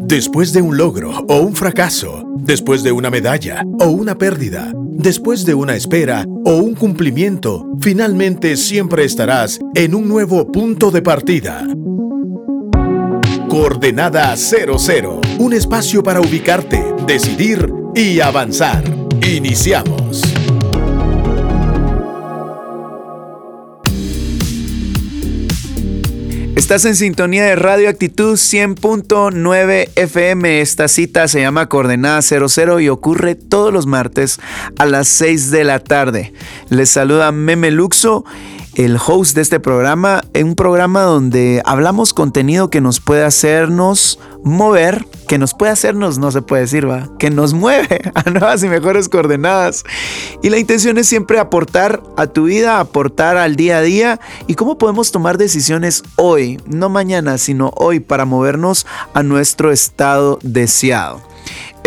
Después de un logro o un fracaso, después de una medalla o una pérdida, después de una espera o un cumplimiento, finalmente siempre estarás en un nuevo punto de partida. Coordenada 00, un espacio para ubicarte, decidir y avanzar. Iniciamos. Estás en sintonía de Radio Actitud 100.9 FM. Esta cita se llama Coordenada 00 y ocurre todos los martes a las 6 de la tarde. Les saluda Meme Luxo el host de este programa, en un programa donde hablamos contenido que nos puede hacernos mover, que nos puede hacernos, no se puede decir, va, que nos mueve a nuevas y mejores coordenadas. Y la intención es siempre aportar a tu vida, aportar al día a día y cómo podemos tomar decisiones hoy, no mañana, sino hoy para movernos a nuestro estado deseado.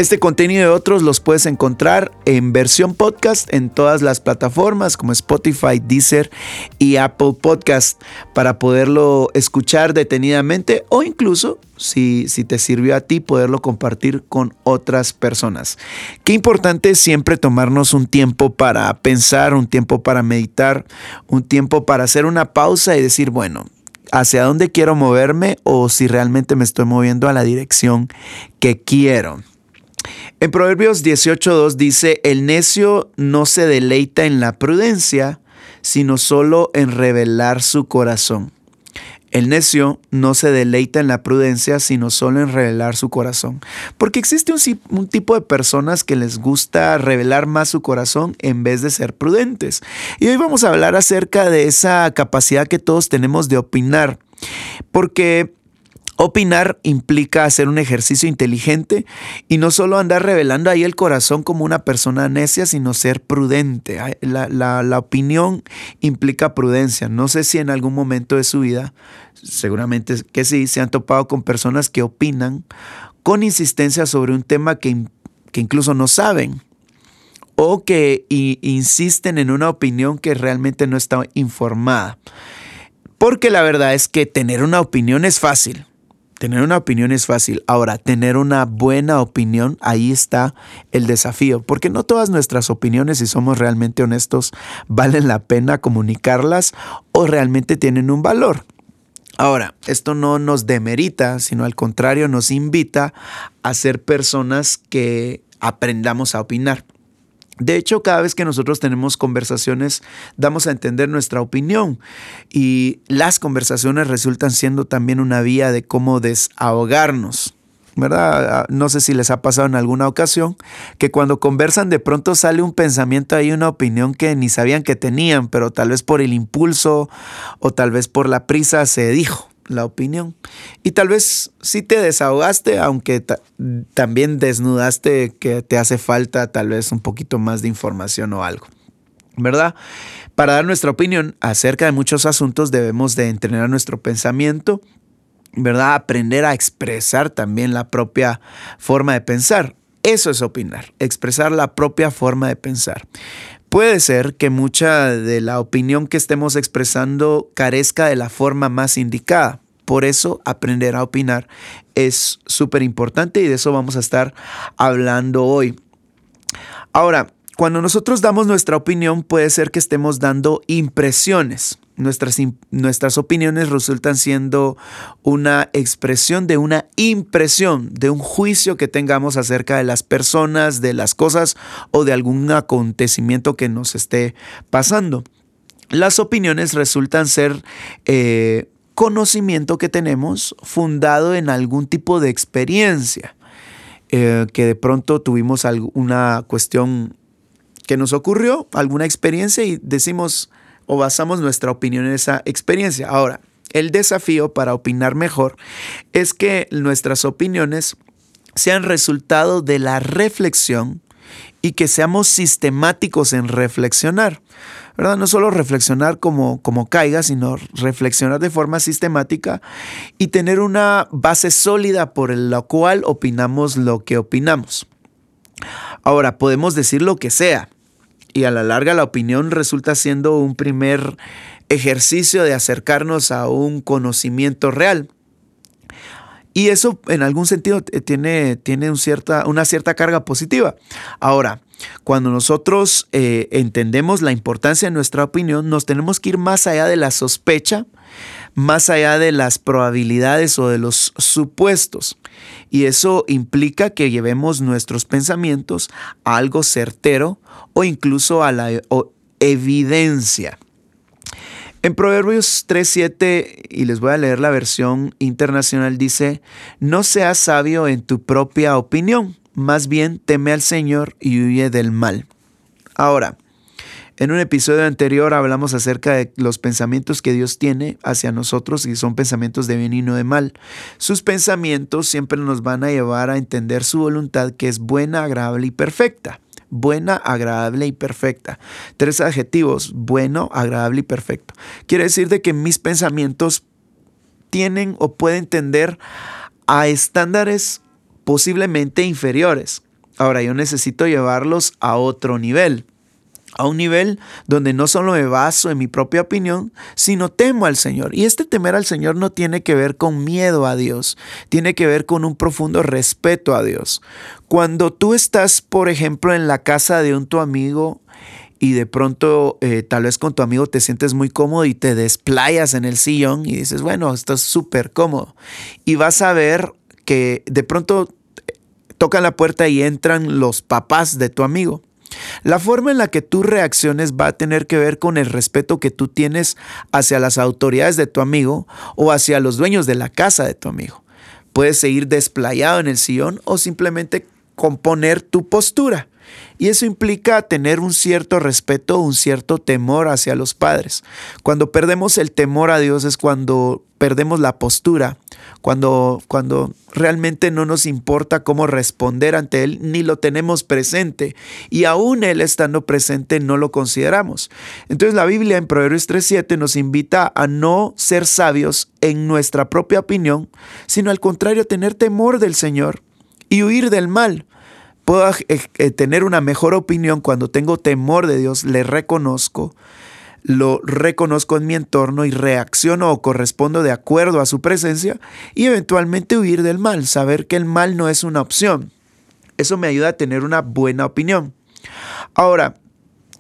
Este contenido y otros los puedes encontrar en versión podcast en todas las plataformas como Spotify, Deezer y Apple Podcast para poderlo escuchar detenidamente o incluso si, si te sirvió a ti poderlo compartir con otras personas. Qué importante es siempre tomarnos un tiempo para pensar, un tiempo para meditar, un tiempo para hacer una pausa y decir, bueno, hacia dónde quiero moverme o si realmente me estoy moviendo a la dirección que quiero. En Proverbios 18.2 dice, el necio no se deleita en la prudencia, sino solo en revelar su corazón. El necio no se deleita en la prudencia, sino solo en revelar su corazón. Porque existe un, tipo de personas que les gusta revelar más su corazón en vez de ser prudentes. Y hoy vamos a hablar acerca de esa capacidad que todos tenemos de opinar. Porque Opinar implica hacer un ejercicio inteligente y no solo andar revelando ahí el corazón como una persona necia, sino ser prudente. La, opinión implica prudencia. No sé si en algún momento de su vida, seguramente que sí, se han topado con personas que opinan con insistencia sobre un tema que, que incluso no saben o que insisten en una opinión que realmente no está informada. Porque la verdad es que tener una opinión es fácil. Tener una opinión es fácil. Ahora, tener una buena opinión, ahí está el desafío. Porque no todas nuestras opiniones, si somos realmente honestos, valen la pena comunicarlas o realmente tienen un valor. Ahora, esto no nos demerita, sino al contrario nos invita a ser personas que aprendamos a opinar. De hecho, cada vez que nosotros tenemos conversaciones, damos a entender nuestra opinión y las conversaciones resultan siendo también una vía de cómo desahogarnos. ¿verdad? Ah, no sé si les ha pasado en alguna ocasión que cuando conversan de pronto sale un pensamiento ahí, una opinión que ni sabían que tenían, pero tal vez por el impulso o tal vez por la prisa se dijo la opinión. Y tal vez sí te desahogaste, aunque también desnudaste que te hace falta tal vez un poquito más de información o algo. ¿Verdad? Para dar nuestra opinión acerca de muchos asuntos debemos de entrenar nuestro pensamiento, ¿verdad? Aprender a expresar también la propia forma de pensar. Eso es opinar, expresar la propia forma de pensar. Puede ser que mucha de la opinión que estemos expresando carezca de la forma más indicada. Por eso aprender a opinar es súper importante y de eso vamos a estar hablando hoy. Ahora, cuando nosotros damos nuestra opinión puede ser que estemos dando impresiones. Nuestras, nuestras opiniones resultan siendo una expresión de una impresión, de un juicio que tengamos acerca de las personas, de las cosas o de algún acontecimiento que nos esté pasando. Las opiniones resultan ser eh, conocimiento que tenemos fundado en algún tipo de experiencia, eh, que de pronto tuvimos alguna cuestión que nos ocurrió, alguna experiencia y decimos, o basamos nuestra opinión en esa experiencia. Ahora, el desafío para opinar mejor es que nuestras opiniones sean resultado de la reflexión y que seamos sistemáticos en reflexionar. ¿verdad? No solo reflexionar como, como caiga, sino reflexionar de forma sistemática y tener una base sólida por la cual opinamos lo que opinamos. Ahora, podemos decir lo que sea, y a la larga la opinión resulta siendo un primer ejercicio de acercarnos a un conocimiento real. Y eso en algún sentido tiene, tiene un cierta, una cierta carga positiva. Ahora, cuando nosotros eh, entendemos la importancia de nuestra opinión, nos tenemos que ir más allá de la sospecha, más allá de las probabilidades o de los supuestos. Y eso implica que llevemos nuestros pensamientos a algo certero o incluso a la evidencia. En Proverbios 3.7, y les voy a leer la versión internacional, dice, no seas sabio en tu propia opinión, más bien teme al Señor y huye del mal. Ahora, en un episodio anterior hablamos acerca de los pensamientos que Dios tiene hacia nosotros y son pensamientos de bien y no de mal. Sus pensamientos siempre nos van a llevar a entender su voluntad que es buena, agradable y perfecta buena, agradable y perfecta. Tres adjetivos, bueno, agradable y perfecto. Quiere decir de que mis pensamientos tienen o pueden tender a estándares posiblemente inferiores. Ahora yo necesito llevarlos a otro nivel a un nivel donde no solo me baso en mi propia opinión, sino temo al Señor. Y este temer al Señor no tiene que ver con miedo a Dios, tiene que ver con un profundo respeto a Dios. Cuando tú estás, por ejemplo, en la casa de un tu amigo y de pronto eh, tal vez con tu amigo te sientes muy cómodo y te desplayas en el sillón y dices, bueno, estás súper cómodo. Y vas a ver que de pronto eh, tocan la puerta y entran los papás de tu amigo. La forma en la que tú reacciones va a tener que ver con el respeto que tú tienes hacia las autoridades de tu amigo o hacia los dueños de la casa de tu amigo. Puedes seguir desplayado en el sillón o simplemente componer tu postura. Y eso implica tener un cierto respeto, un cierto temor hacia los padres. Cuando perdemos el temor a Dios es cuando perdemos la postura, cuando, cuando realmente no nos importa cómo responder ante Él, ni lo tenemos presente. Y aún Él estando presente no lo consideramos. Entonces la Biblia en Proverbios 3.7 nos invita a no ser sabios en nuestra propia opinión, sino al contrario, tener temor del Señor y huir del mal puedo eh, eh, tener una mejor opinión cuando tengo temor de Dios, le reconozco, lo reconozco en mi entorno y reacciono o correspondo de acuerdo a su presencia y eventualmente huir del mal, saber que el mal no es una opción. Eso me ayuda a tener una buena opinión. Ahora,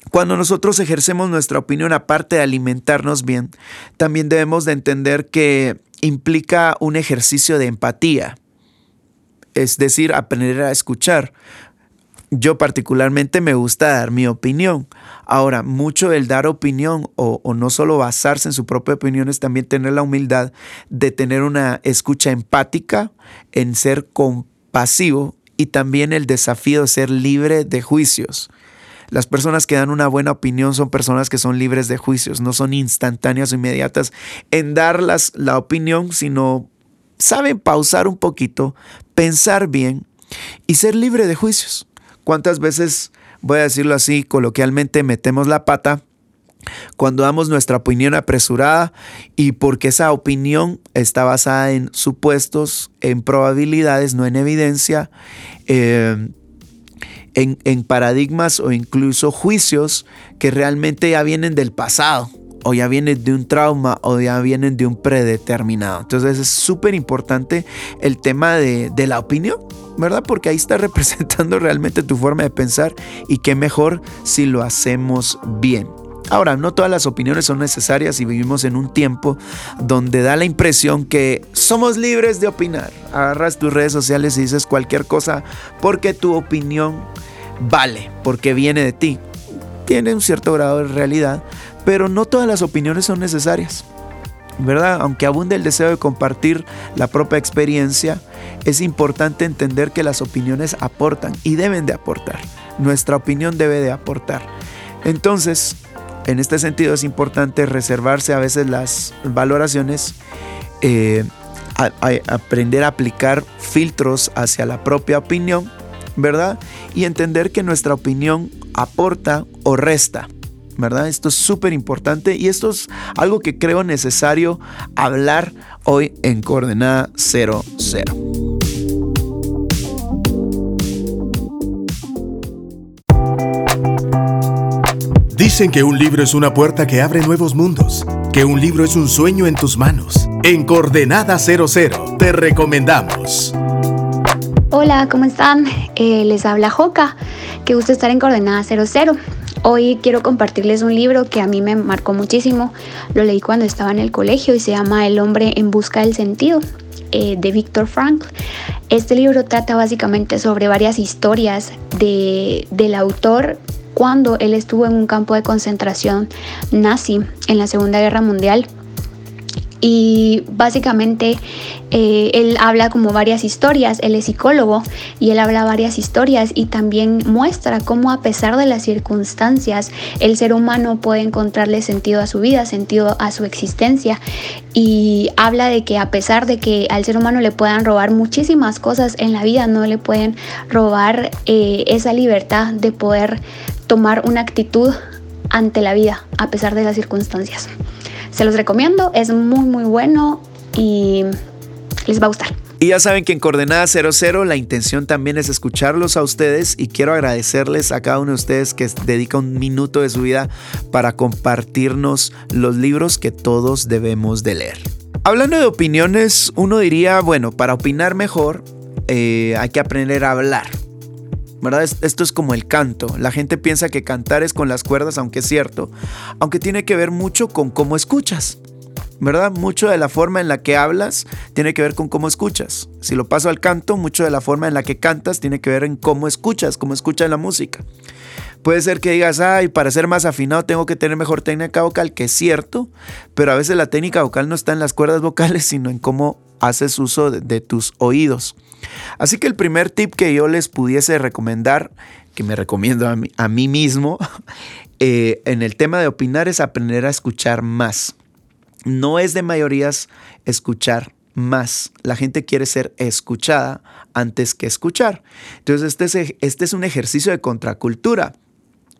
cuando nosotros ejercemos nuestra opinión aparte de alimentarnos bien, también debemos de entender que implica un ejercicio de empatía es decir, aprender a escuchar. Yo particularmente me gusta dar mi opinión. Ahora, mucho del dar opinión o, no solo basarse en su propia opinión es también tener la humildad de tener una escucha empática, en ser compasivo y también el desafío de ser libre de juicios. Las personas que dan una buena opinión son personas que son libres de juicios, no son instantáneas o inmediatas en dar la opinión, sino saben pausar un poquito, pensar bien y ser libre de juicios. ¿Cuántas veces, voy a decirlo así, coloquialmente metemos la pata? Cuando damos nuestra opinión apresurada y porque esa opinión está basada en supuestos, en probabilidades, no en evidencia, eh, en, en paradigmas o incluso juicios que realmente ya vienen del pasado o ya vienen de un trauma o ya vienen de un predeterminado. Entonces es súper importante el tema de, la opinión, ¿verdad? Porque ahí está representando realmente tu forma de pensar y qué mejor si lo hacemos bien. Ahora, no todas las opiniones son necesarias y vivimos en un tiempo donde da la impresión que somos libres de opinar. Agarras tus redes sociales y dices cualquier cosa porque tu opinión vale, porque viene de ti. Tiene un cierto grado de realidad, pero no todas las opiniones son necesarias. ¿Verdad? Aunque abunde el deseo de compartir la propia experiencia, es importante entender que las opiniones aportan y deben de aportar. Nuestra opinión debe de aportar. Entonces, en este sentido es importante reservarse a veces las valoraciones, eh, aprender a aplicar filtros hacia la propia opinión, ¿verdad? Y entender que nuestra opinión aporta o resta. ¿Verdad? Esto es súper importante y esto es algo que creo necesario hablar hoy en Coordenada 00. Dicen que un libro es una puerta que abre nuevos mundos, que un libro es un sueño en tus manos En Coordenada 00 te recomendamos. Hola, ¿cómo están? Eh, les habla Joca. Qué gusto estar en Coordenada 00. Hoy quiero compartirles un libro que a mí me marcó muchísimo. Lo leí cuando estaba en el colegio y se llama El hombre en busca del sentido eh, de Víctor Frankl. Este libro trata básicamente sobre varias historias de, del autor cuando él estuvo en un campo de concentración nazi en la Segunda Guerra Mundial y básicamente eh, él habla como varias historias, él es psicólogo y él habla varias historias y también muestra cómo a pesar de las circunstancias el ser humano puede encontrarle sentido a su vida, sentido a su existencia y habla de que a pesar de que al ser humano le puedan robar muchísimas cosas en la vida, no le pueden robar eh, esa libertad de poder tomar una actitud ante la vida a pesar de las circunstancias. Se los recomiendo, es muy muy bueno y les va a gustar. Y ya saben que en Coordenada 00 la intención también es escucharlos a ustedes y quiero agradecerles a cada uno de ustedes que dedica un minuto de su vida para compartirnos los libros que todos debemos de leer. Hablando de opiniones, uno diría, bueno, para opinar mejor eh, hay que aprender a hablar. ¿Verdad? Esto es como el canto. La gente piensa que cantar es con las cuerdas, aunque es cierto, aunque tiene que ver mucho con cómo escuchas. ¿verdad? Mucho de la forma en la que hablas tiene que ver con cómo escuchas. Si lo paso al canto, mucho de la forma en la que cantas tiene que ver en cómo escuchas, cómo escuchas la música. Puede ser que digas, ay, para ser más afinado tengo que tener mejor técnica vocal, que es cierto, pero a veces la técnica vocal no está en las cuerdas vocales, sino en cómo haces uso de tus oídos. Así que el primer tip que yo les pudiese recomendar, que me recomiendo a mí, mismo, eh, en el tema de opinar es aprender a escuchar más. No es de mayorías escuchar más. La gente quiere ser escuchada antes que escuchar. Entonces este es, este es un ejercicio de contracultura.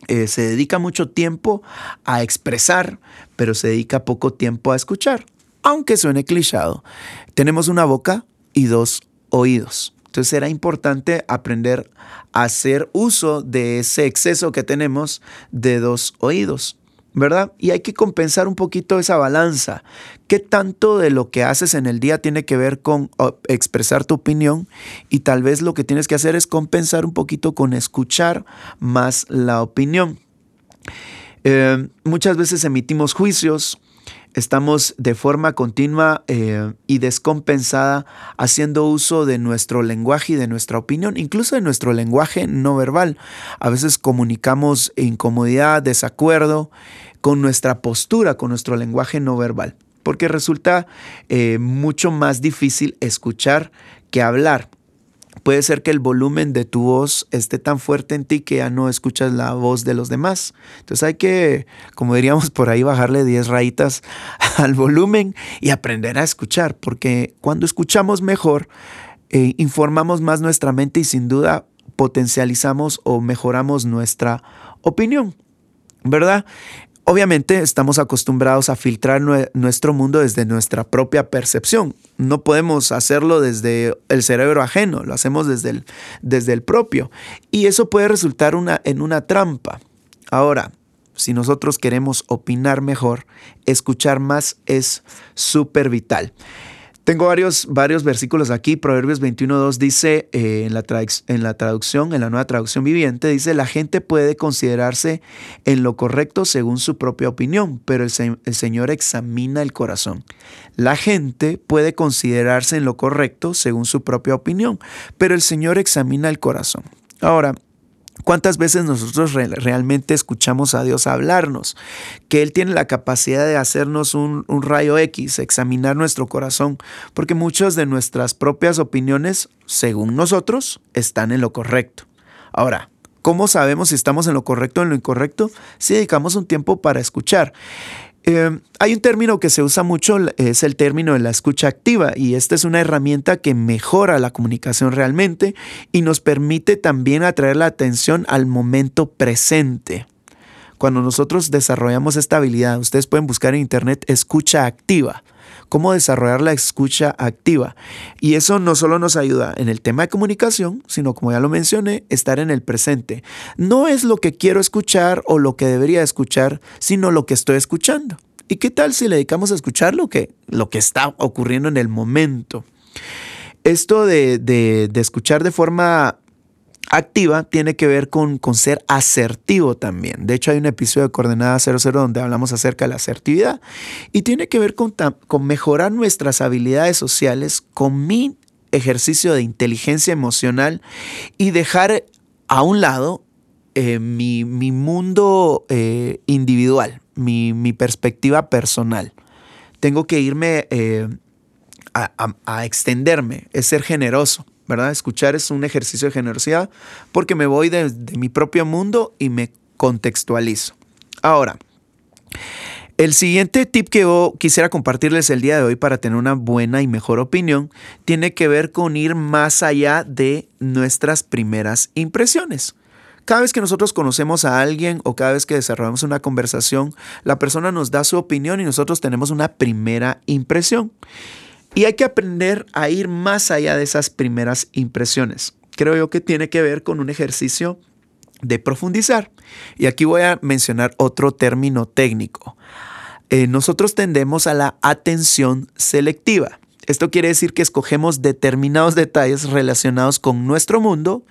Eh, se dedica mucho tiempo a expresar, pero se dedica poco tiempo a escuchar. Aunque suene clichado, tenemos una boca y dos oídos. Entonces será importante aprender a hacer uso de ese exceso que tenemos de dos oídos, ¿verdad? Y hay que compensar un poquito esa balanza. ¿Qué tanto de lo que haces en el día tiene que ver con expresar tu opinión? Y tal vez lo que tienes que hacer es compensar un poquito con escuchar más la opinión. Eh, muchas veces emitimos juicios, estamos de forma continua eh, y descompensada haciendo uso de nuestro lenguaje y de nuestra opinión, incluso de nuestro lenguaje no verbal. A veces comunicamos incomodidad, desacuerdo con nuestra postura, con nuestro lenguaje no verbal, porque resulta eh, mucho más difícil escuchar que hablar. Puede ser que el volumen de tu voz esté tan fuerte en ti que ya no escuchas la voz de los demás. Entonces hay que, como diríamos por ahí, bajarle 10 rayitas al volumen y aprender a escuchar, porque cuando escuchamos mejor, eh, informamos más nuestra mente y sin duda potencializamos o mejoramos nuestra opinión. ¿Verdad? Obviamente estamos acostumbrados a filtrar nuestro mundo desde nuestra propia percepción. No podemos hacerlo desde el cerebro ajeno, lo hacemos desde el, desde el propio. Y eso puede resultar una, en una trampa. Ahora, si nosotros queremos opinar mejor, escuchar más es súper vital. Tengo varios, varios versículos aquí. Proverbios 21.2 dice eh, en, la en la traducción, en la nueva traducción viviente, dice, la gente puede considerarse en lo correcto según su propia opinión, pero el, el Señor examina el corazón. La gente puede considerarse en lo correcto según su propia opinión, pero el Señor examina el corazón. Ahora, ¿Cuántas veces nosotros realmente escuchamos a Dios hablarnos? Que Él tiene la capacidad de hacernos un, rayo X, examinar nuestro corazón, porque muchas de nuestras propias opiniones, según nosotros, están en lo correcto. Ahora, ¿cómo sabemos si estamos en lo correcto o en lo incorrecto? Si dedicamos un tiempo para escuchar. Eh, hay un término que se usa mucho, es el término de la escucha activa, y esta es una herramienta que mejora la comunicación realmente y nos permite también atraer la atención al momento presente. Cuando nosotros desarrollamos esta habilidad, ustedes pueden buscar en internet escucha activa cómo desarrollar la escucha activa. Y eso no solo nos ayuda en el tema de comunicación, sino como ya lo mencioné, estar en el presente. No es lo que quiero escuchar o lo que debería escuchar, sino lo que estoy escuchando. ¿Y qué tal si le dedicamos a escuchar lo que, lo que está ocurriendo en el momento? Esto de, de, de escuchar de forma activa tiene que ver con, con, ser asertivo también. De hecho, hay un episodio de Coordenada 00 donde hablamos acerca de la asertividad y tiene que ver con, con mejorar nuestras habilidades sociales, con mi ejercicio de inteligencia emocional y dejar a un lado eh, mi, mi, mundo eh, individual, mi, mi, perspectiva personal. Tengo que irme eh, a, a, a extenderme, es ser generoso. ¿Verdad? Escuchar es un ejercicio de generosidad porque me voy de, de mi propio mundo y me contextualizo. Ahora, el siguiente tip que yo quisiera compartirles el día de hoy para tener una buena y mejor opinión tiene que ver con ir más allá de nuestras primeras impresiones. Cada vez que nosotros conocemos a alguien o cada vez que desarrollamos una conversación, la persona nos da su opinión y nosotros tenemos una primera impresión. Y hay que aprender a ir más allá de esas primeras impresiones. Creo yo que tiene que ver con un ejercicio de profundizar. Y aquí voy a mencionar otro término técnico. Eh, nosotros tendemos a la atención selectiva. Esto quiere decir que escogemos determinados detalles relacionados con nuestro mundo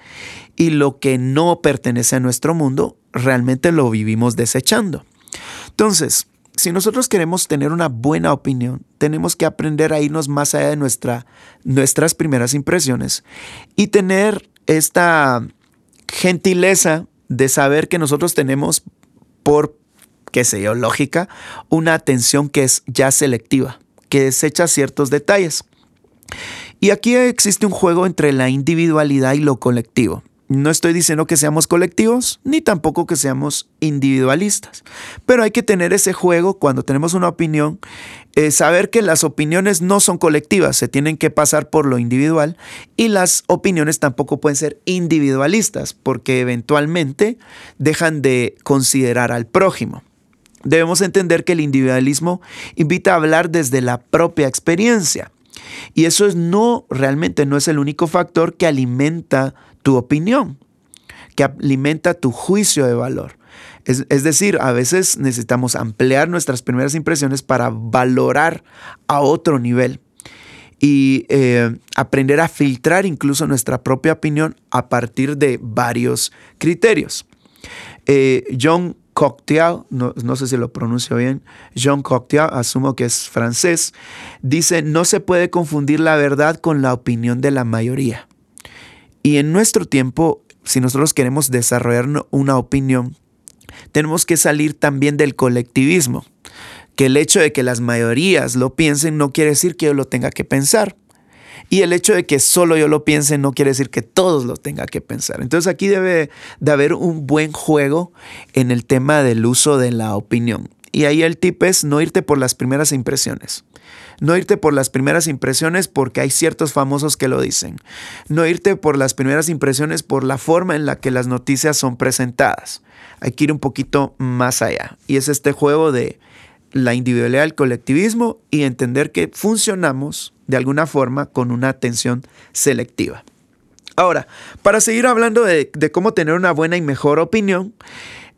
y lo que no pertenece a nuestro mundo realmente lo vivimos desechando. Entonces, si nosotros queremos tener una buena opinión, tenemos que aprender a irnos más allá de nuestra, nuestras primeras impresiones y tener esta gentileza de saber que nosotros tenemos, por, qué sé yo, lógica, una atención que es ya selectiva, que desecha ciertos detalles. Y aquí existe un juego entre la individualidad y lo colectivo. No estoy diciendo que seamos colectivos, ni tampoco que seamos individualistas, pero hay que tener ese juego cuando tenemos una opinión, eh, saber que las opiniones no son colectivas, se tienen que pasar por lo individual y las opiniones tampoco pueden ser individualistas, porque eventualmente dejan de considerar al prójimo. Debemos entender que el individualismo invita a hablar desde la propia experiencia. Y eso es no, realmente no es el único factor que alimenta tu opinión, que alimenta tu juicio de valor. Es, es, decir, a veces necesitamos ampliar nuestras primeras impresiones para valorar a otro nivel y eh, aprender a filtrar incluso nuestra propia opinión a partir de varios criterios. Eh, John Cocteau, no, no, sé si lo pronuncio bien, John Cocteau, asumo que es francés, dice, no se puede confundir la verdad con la opinión de la mayoría. Y en nuestro tiempo, si nosotros queremos desarrollar una opinión, tenemos que salir también del colectivismo. Que el hecho de que las mayorías lo piensen no quiere decir que yo lo tenga que pensar. Y el hecho de que solo yo lo piense no quiere decir que todos lo tengan que pensar. Entonces aquí debe de haber un buen juego en el tema del uso de la opinión. Y ahí el tip es no irte por las primeras impresiones. No irte por las primeras impresiones porque hay ciertos famosos que lo dicen. No irte por las primeras impresiones por la forma en la que las noticias son presentadas. Hay que ir un poquito más allá. Y es este juego de la individualidad, el colectivismo y entender que funcionamos de alguna forma con una atención selectiva. Ahora, para seguir hablando de, de cómo tener una buena y mejor opinión,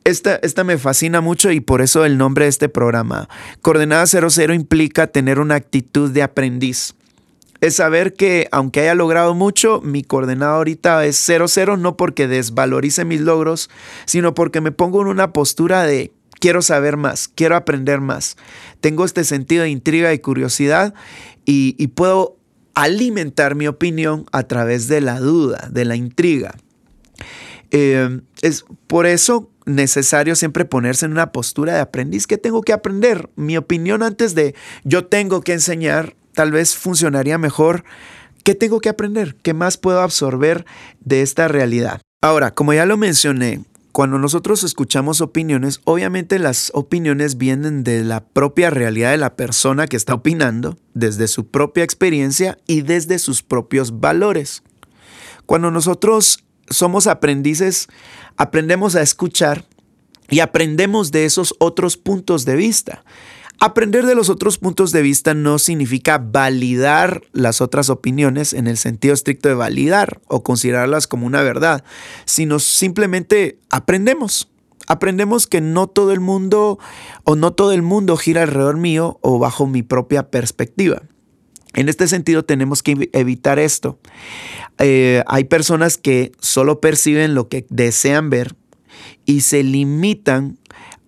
esta, esta, me fascina mucho y por eso el nombre de este programa. Coordenada 00 implica tener una actitud de aprendiz. Es saber que aunque haya logrado mucho, mi coordenada ahorita es 00 no porque desvalorice mis logros, sino porque me pongo en una postura de quiero saber más, quiero aprender más. Tengo este sentido de intriga y curiosidad y, puedo alimentar mi opinión a través de la duda, de la intriga. Eh, es por eso necesario siempre ponerse en una postura de aprendiz. ¿Qué tengo que aprender? Mi opinión antes de yo tengo que enseñar, tal vez funcionaría mejor. ¿Qué tengo que aprender? ¿Qué más puedo absorber de esta realidad? Ahora, como ya lo mencioné, cuando nosotros escuchamos opiniones, obviamente las opiniones vienen de la propia realidad de la persona que está opinando, desde su propia experiencia y desde sus propios valores. Cuando nosotros somos aprendices, aprendemos a escuchar y aprendemos de esos otros puntos de vista. Aprender de los otros puntos de vista no significa validar las otras opiniones en el sentido estricto de validar o considerarlas como una verdad, sino simplemente aprendemos. Aprendemos que no todo el mundo o no todo el mundo gira alrededor mío o bajo mi propia perspectiva. En este sentido tenemos que evitar esto. Eh, hay personas que solo perciben lo que desean ver y se limitan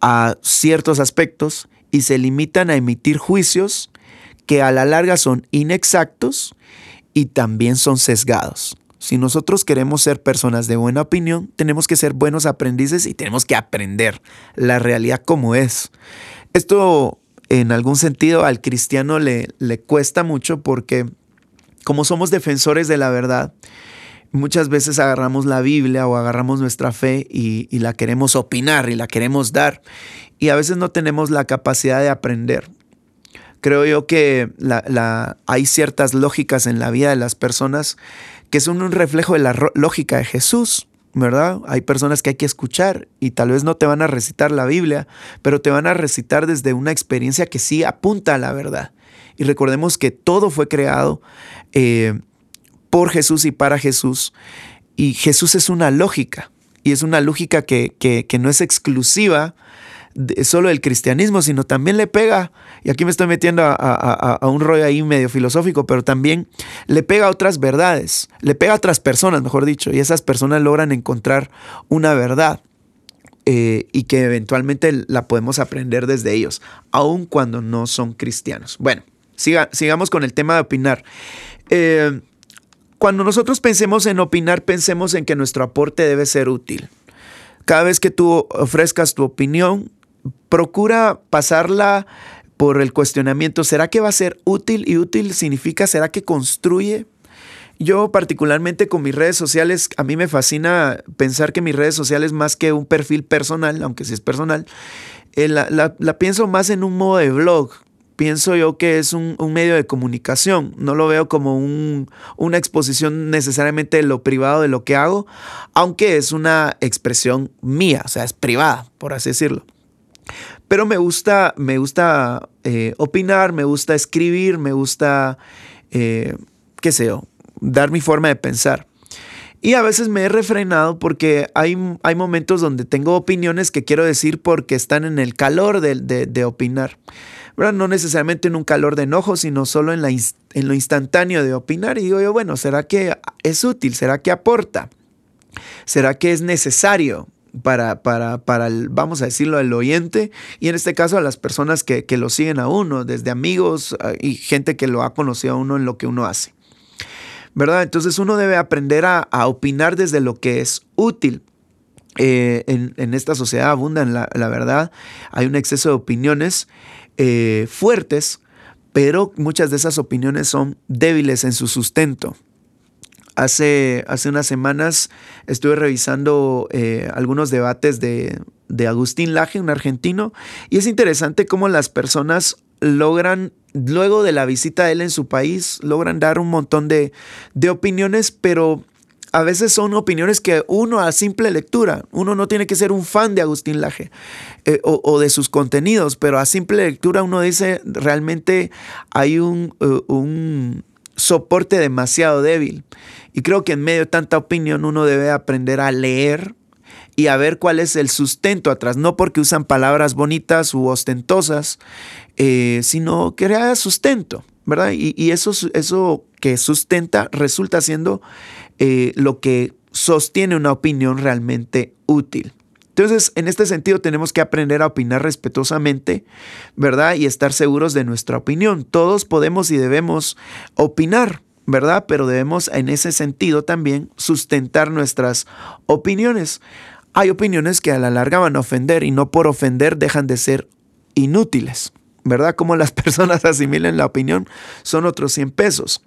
a ciertos aspectos y se limitan a emitir juicios que a la larga son inexactos y también son sesgados. Si nosotros queremos ser personas de buena opinión, tenemos que ser buenos aprendices y tenemos que aprender la realidad como es. Esto en algún sentido al cristiano le, le cuesta mucho porque como somos defensores de la verdad, muchas veces agarramos la Biblia o agarramos nuestra fe y, la queremos opinar y la queremos dar. Y a veces no tenemos la capacidad de aprender. Creo yo que hay ciertas lógicas en la vida de las personas que son un reflejo de la lógica de Jesús. ¿verdad? Hay personas que hay que escuchar y tal vez no te van a recitar la Biblia, pero te van a recitar desde una experiencia que sí apunta a la verdad. Y recordemos que todo fue creado eh, por Jesús y para Jesús. Y Jesús es una lógica, y es una lógica que, que no es exclusiva solo del cristianismo, sino también le pega, y aquí me estoy metiendo a, un rollo ahí medio filosófico, pero también le pega a otras verdades, le pega a otras personas, mejor dicho, y esas personas logran encontrar una verdad. Eh, y que eventualmente la podemos aprender desde ellos, aun cuando no son cristianos. Bueno, sigamos con el tema de opinar. Eh, cuando nosotros pensemos en opinar, pensemos en que nuestro aporte debe ser útil. Cada vez que tú ofrezcas tu opinión, procura pasarla por el cuestionamiento, ¿será que va a ser útil? Y útil significa, ¿será que construye? Yo particularmente con mis redes sociales, a mí me fascina pensar que mis redes sociales más que un perfil personal, aunque sí es personal, eh, la, pienso más en un modo de blog. Pienso yo que es un, medio de comunicación, no lo veo como una exposición necesariamente de lo privado de lo que hago, aunque es una expresión mía, o sea, es privada, por así decirlo. Pero me gusta, me gusta eh, opinar, me gusta escribir, me gusta, eh, qué sé yo, dar mi forma de pensar. Y a veces me he refrenado porque hay, hay momentos donde tengo opiniones que quiero decir porque están en el calor de, de, opinar. No necesariamente en un calor de enojo, sino solo en, la, en lo instantáneo de opinar. Y digo yo, bueno, ¿será que es útil? ¿Será que aporta? ¿Será que es necesario? para, para, para el, vamos a decirlo, el oyente y en este caso a las personas que, lo siguen a uno, desde amigos ah, y gente que lo ha conocido a uno en lo que uno hace. ¿Verdad? Entonces uno debe aprender a, opinar desde lo que es útil. Eh, en, esta sociedad abundan, la, verdad, hay un exceso de opiniones eh, fuertes, pero muchas de esas opiniones son débiles en su sustento. Hace, hace unas semanas estuve revisando eh, algunos debates de, Agustín Laje, un argentino, y es interesante cómo las personas logran, luego de la visita de él en su país, logran dar un montón de, opiniones, pero a veces son opiniones que uno a simple lectura, uno no tiene que ser un fan de Agustín Laje eh, o, de sus contenidos, pero a simple lectura uno dice realmente hay un, eh, un soporte demasiado débil. Y creo que en medio de tanta opinión uno debe aprender a leer y a ver cuál es el sustento atrás, no porque usan palabras bonitas u ostentosas, eh, sino que haya sustento, ¿verdad? Y, eso, eso que sustenta resulta siendo eh, lo que sostiene una opinión realmente útil. Entonces, en este sentido, tenemos que aprender a opinar respetuosamente, ¿verdad? Y estar seguros de nuestra opinión. Todos podemos y debemos opinar, ¿verdad? Pero debemos en ese sentido también sustentar nuestras opiniones. Hay opiniones que a la larga van a ofender y no por ofender dejan de ser inútiles, ¿verdad? Como las personas asimilen la opinión son otros 100 pesos,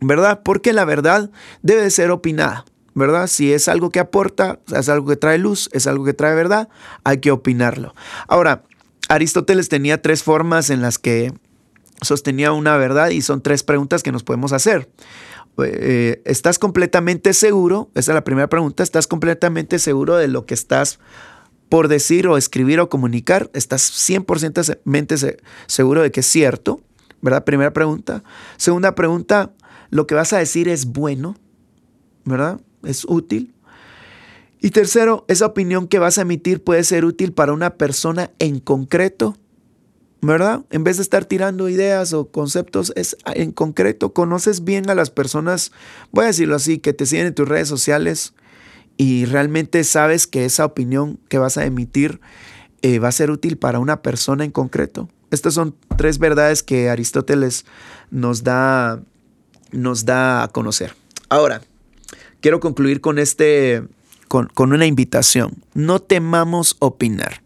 ¿verdad? Porque la verdad debe ser opinada. ¿verdad? Si es algo que aporta, es algo que trae luz, es algo que trae verdad, hay que opinarlo. Ahora, Aristóteles tenía tres formas en las que sostenía una verdad y son tres preguntas que nos podemos hacer. Eh, ¿Estás completamente seguro? Esa es la primera pregunta. ¿Estás completamente seguro de lo que estás por decir o escribir o comunicar? ¿Estás 100% seguro de que es cierto? ¿Verdad? Primera pregunta. Segunda pregunta, ¿lo que vas a decir es bueno? ¿Verdad? es útil. Y tercero, esa opinión que vas a emitir puede ser útil para una persona en concreto, ¿verdad? En vez de estar tirando ideas o conceptos, es en concreto, conoces bien a las personas, voy a decirlo así, que te siguen en tus redes sociales y realmente sabes que esa opinión que vas a emitir eh, va a ser útil para una persona en concreto. Estas son tres verdades que Aristóteles nos da, nos da a conocer. Ahora, quiero concluir con este con, una invitación. No temamos opinar.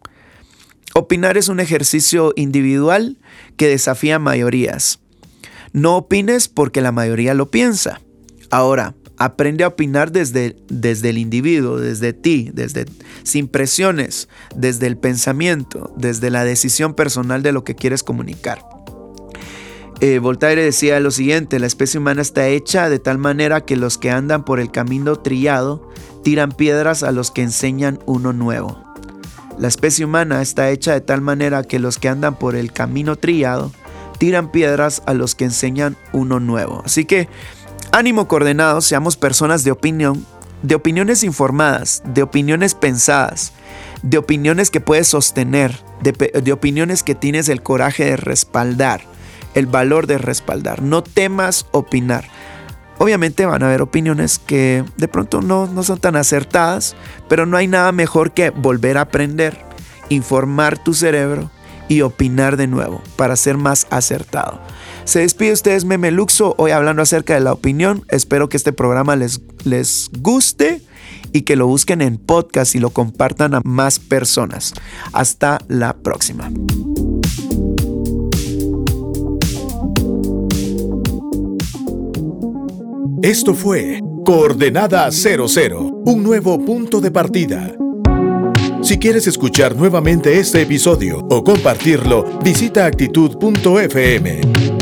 Opinar es un ejercicio individual que desafía mayorías. No opines porque la mayoría lo piensa. Ahora, aprende a opinar desde, desde el individuo, desde ti, desde sin presiones, desde el pensamiento, desde la decisión personal de lo que quieres comunicar. Eh, Voltaire decía lo siguiente, la especie humana está hecha de tal manera que los que andan por el camino trillado tiran piedras a los que enseñan uno nuevo. La especie humana está hecha de tal manera que los que andan por el camino trillado tiran piedras a los que enseñan uno nuevo. Así que ánimo coordenado, seamos personas de opinión, de opiniones informadas, de opiniones pensadas, de opiniones que puedes sostener, de, de opiniones que tienes el coraje de respaldar, el valor de respaldar. No temas opinar. Obviamente van a haber opiniones que de pronto no, no son tan acertadas, pero no hay nada mejor que volver a aprender, informar tu cerebro y opinar de nuevo para ser más acertado. Se despide ustedes Meme Luxo, hoy hablando acerca de la opinión. Espero que este programa les, les guste y que lo busquen en podcast y lo compartan a más personas. Hasta la próxima. Esto fue Coordenada 00, un nuevo punto de partida. Si quieres escuchar nuevamente este episodio o compartirlo, visita actitud.fm.